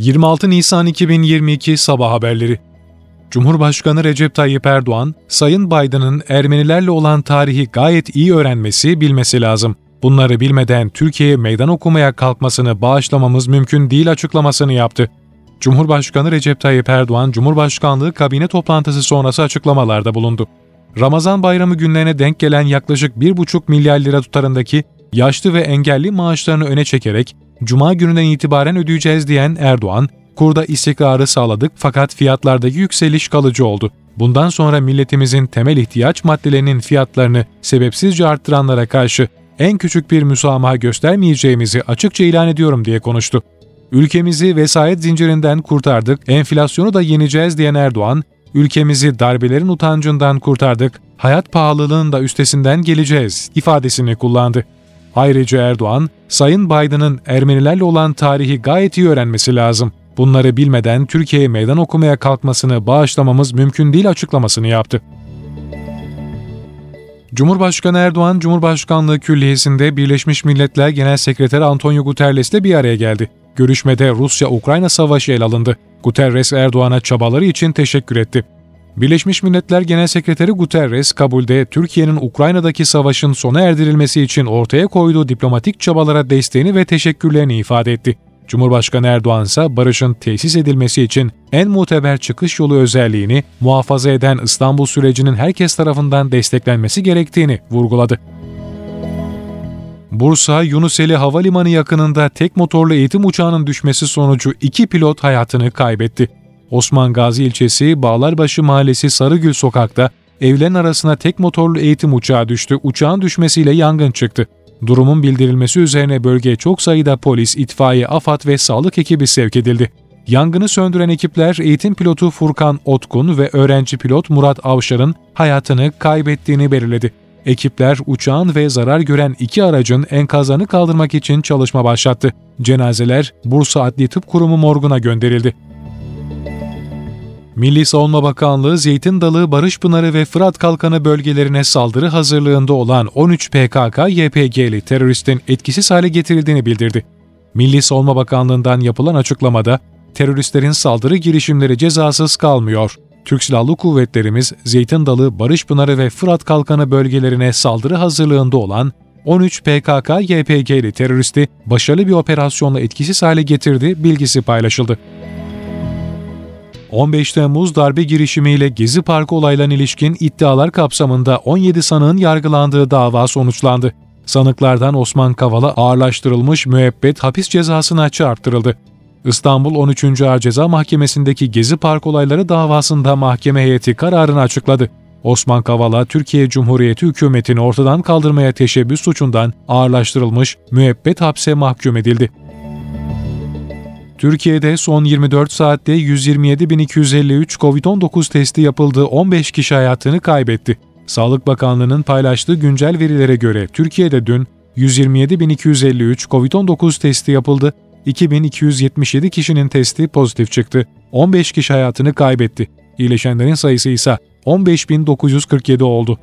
26 Nisan 2022 Sabah Haberleri Cumhurbaşkanı Recep Tayyip Erdoğan, Sayın Biden'ın Ermenilerle olan tarihi gayet iyi öğrenmesi, bilmesi lazım. Bunları bilmeden Türkiye'ye meydan okumaya kalkmasını bağışlamamız mümkün değil açıklamasını yaptı. Cumhurbaşkanı Recep Tayyip Erdoğan, Cumhurbaşkanlığı kabine toplantısı sonrası açıklamalarda bulundu. Ramazan bayramı günlerine denk gelen yaklaşık 1,5 milyar lira tutarındaki yaşlı ve engelli maaşlarını öne çekerek Cuma gününden itibaren ödeyeceğiz diyen Erdoğan, kurda istikrarı sağladık fakat fiyatlardaki yükseliş kalıcı oldu. Bundan sonra milletimizin temel ihtiyaç maddelerinin fiyatlarını sebepsizce arttıranlara karşı en küçük bir müsamaha göstermeyeceğimizi açıkça ilan ediyorum diye konuştu. Ülkemizi vesayet zincirinden kurtardık, enflasyonu da yeneceğiz diyen Erdoğan, ülkemizi darbelerin utancından kurtardık, hayat pahalılığının da üstesinden geleceğiz ifadesini kullandı. Ayrıca Erdoğan, Sayın Biden'ın Ermenilerle olan tarihi gayet iyi öğrenmesi lazım. Bunları bilmeden Türkiye'ye meydan okumaya kalkmasını bağışlamamız mümkün değil açıklamasını yaptı. Cumhurbaşkanı Erdoğan, Cumhurbaşkanlığı Külliyesi'nde Birleşmiş Milletler Genel Sekreteri Antonio Guterres ile bir araya geldi. Görüşmede Rusya-Ukrayna savaşı ele alındı. Guterres Erdoğan'a çabaları için teşekkür etti. Birleşmiş Milletler Genel Sekreteri Guterres, Kabul'de Türkiye'nin Ukrayna'daki savaşın sona erdirilmesi için ortaya koyduğu diplomatik çabalara desteğini ve teşekkürlerini ifade etti. Cumhurbaşkanı Erdoğan ise barışın tesis edilmesi için en muteber çıkış yolu özelliğini muhafaza eden İstanbul sürecinin herkes tarafından desteklenmesi gerektiğini vurguladı. Bursa Yunuseli Havalimanı yakınında tek motorlu eğitim uçağının düşmesi sonucu iki pilot hayatını kaybetti. Osman Gazi ilçesi Bağlarbaşı Mahallesi Sarıgül Sokak'ta evlerin arasına tek motorlu eğitim uçağı düştü. Uçağın düşmesiyle yangın çıktı. Durumun bildirilmesi üzerine bölgeye çok sayıda polis, itfaiye, AFAD ve sağlık ekibi sevk edildi. Yangını söndüren ekipler eğitim pilotu Furkan Otkun ve öğrenci pilot Murat Avşar'ın hayatını kaybettiğini belirledi. Ekipler uçağın ve zarar gören iki aracın enkazlarını kaldırmak için çalışma başlattı. Cenazeler Bursa Adli Tıp Kurumu morguna gönderildi. Milli Savunma Bakanlığı Zeytin Dalı, Barış Pınarı ve Fırat Kalkanı bölgelerine saldırı hazırlığında olan 13 PKK-YPG'li teröristin etkisiz hale getirildiğini bildirdi. Milli Savunma Bakanlığı'ndan yapılan açıklamada, teröristlerin saldırı girişimleri cezasız kalmıyor. Türk Silahlı Kuvvetlerimiz Zeytin Dalı, Barış Pınarı ve Fırat Kalkanı bölgelerine saldırı hazırlığında olan 13 PKK-YPG'li teröristi başarılı bir operasyonla etkisiz hale getirdi bilgisi paylaşıldı. 15 Temmuz darbe girişimiyle Gezi Parkı olaylarına ilişkin iddialar kapsamında 17 sanığın yargılandığı dava sonuçlandı. Sanıklardan Osman Kavala ağırlaştırılmış müebbet hapis cezasına çarptırıldı. İstanbul 13. Ağır Ceza Mahkemesi'ndeki Gezi Park olayları davasında mahkeme heyeti kararını açıkladı. Osman Kavala, Türkiye Cumhuriyeti hükümetini ortadan kaldırmaya teşebbüs suçundan ağırlaştırılmış müebbet hapse mahkum edildi. Türkiye'de son 24 saatte 127.253 COVID-19 testi yapıldığı 15 kişi hayatını kaybetti. Sağlık Bakanlığı'nın paylaştığı güncel verilere göre Türkiye'de dün 127.253 COVID-19 testi yapıldı, 2277 kişinin testi pozitif çıktı, 15 kişi hayatını kaybetti. İyileşenlerin sayısı ise 15.947 oldu.